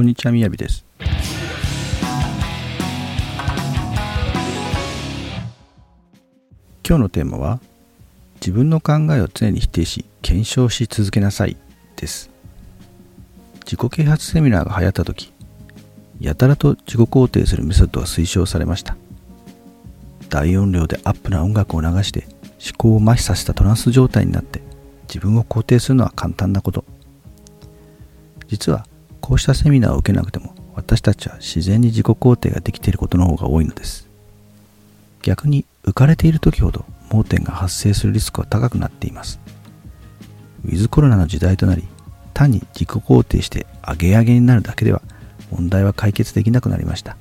こんにちはみやびです。今日のテーマは自分の考えを常に否定し検証し続けなさいです。自己啓発セミナーが流行った時やたらと自己肯定するメソッドが推奨されました。大音量でアップな音楽を流して思考を麻痺させたトランス状態になって自分を肯定するのは簡単なこと。実はこうしたセミナーを受けなくても私たちは自然に自己肯定ができていることの方が多いのです。逆に浮かれている時ほど盲点が発生するリスクは高くなっています。ウィズコロナの時代となり単に自己肯定してアゲアゲになるだけでは問題は解決できなくなりました。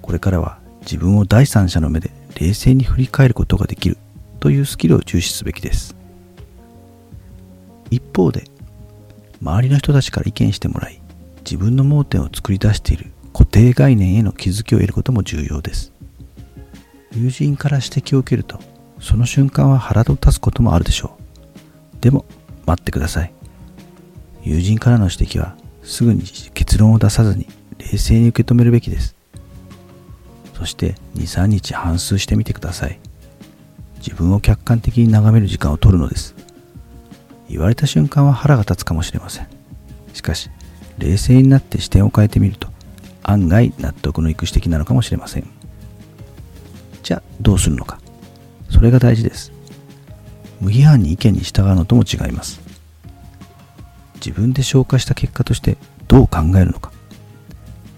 これからは自分を第三者の目で冷静に振り返ることができるというスキルを重視すべきです。一方で周りの人たちから意見してもらい自分の盲点を作り出している固定概念への気づきを得ることも重要です。友人から指摘を受けるとその瞬間は腹を立つこともあるでしょう。でも待ってください。友人からの指摘はすぐに結論を出さずに冷静に受け止めるべきです。そして23日反芻してみてください。自分を客観的に眺める時間を取るのです。言われた瞬間は腹が立つかもしれません。しかし冷静になって視点を変えてみると案外納得のいく指摘なのかもしれません。じゃあどうするのか。それが大事です。無批判に意見に従うのとも違います。自分で消化した結果としてどう考えるのか。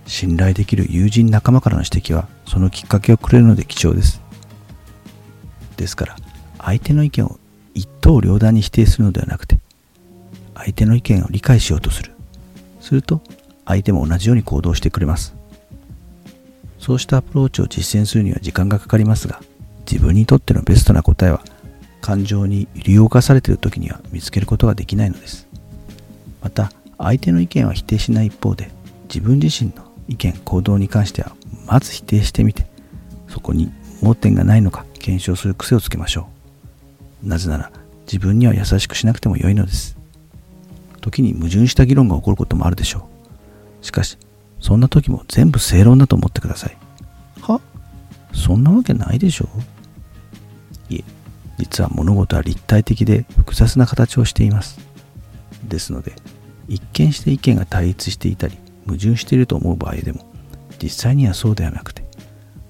信頼できる友人仲間からの指摘はそのきっかけをくれるので貴重です。ですから相手の意見を一刀両断に否定するのではなくて相手の意見を理解しようとする。すると相手も同じように行動してくれます。そうしたアプローチを実践するには時間がかかりますが自分にとってのベストな答えは感情に揺り動かされている時には見つけることができないのです。また相手の意見は否定しない一方で自分自身の意見行動に関してはまず否定してみてそこに盲点がないのか検証する癖をつけましょう。なぜなら自分には優しくしなくても良いのです。時に矛盾した議論が起こることもあるでしょう。しかしそんな時も全部正論だと思ってください。は？そんなわけないでしょう。いえ実は物事は立体的で複雑な形をしています。ですので一見して意見が対立していたり矛盾していると思う場合でも実際にはそうではなくて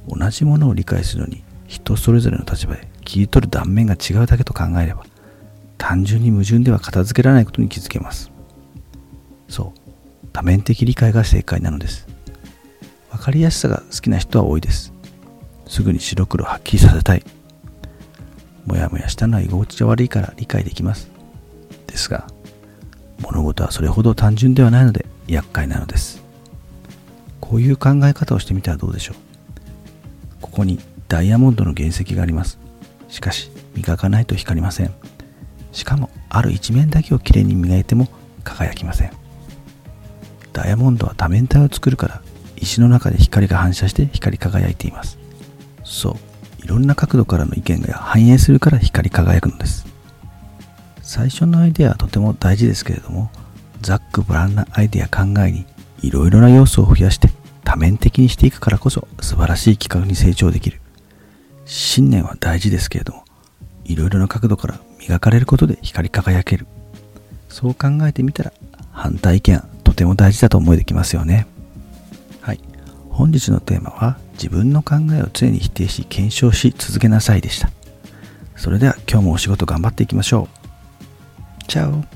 同じものを理解するのに人それぞれの立場で切り取る断面が違うだけと考えれば単純に矛盾では片付けられないことに気づけます。そう。多面的理解が正解なのです。分かりやすさが好きな人は多いです。すぐに白黒はっきりさせたい。もやもやしたのは居心地が悪いから理解できます。ですが物事はそれほど単純ではないので厄介なのです。こういう考え方をしてみてはどうでしょう。ここにダイヤモンドの原石があります。しかし磨かないと光りません。しかもある一面だけをきれいに磨いても輝きません。ダイヤモンドは多面体を作るから石の中で光が反射して光り輝いています。そういろんな角度からの意見が反映するから光り輝くのです。最初のアイデアはとても大事ですけれどもざっくばらんなアイデア考えにいろいろな要素を増やして多面的にしていくからこそ素晴らしい企画に成長できる。信念は大事ですけれどもいろいろな角度から磨かれることで光り輝ける。そう考えてみたら反対意見とても大事だと思えてきますよね。はい。本日のテーマは自分の考えを常に否定し検証し続けなさいでした。それでは今日もお仕事頑張っていきましょう。チャオ。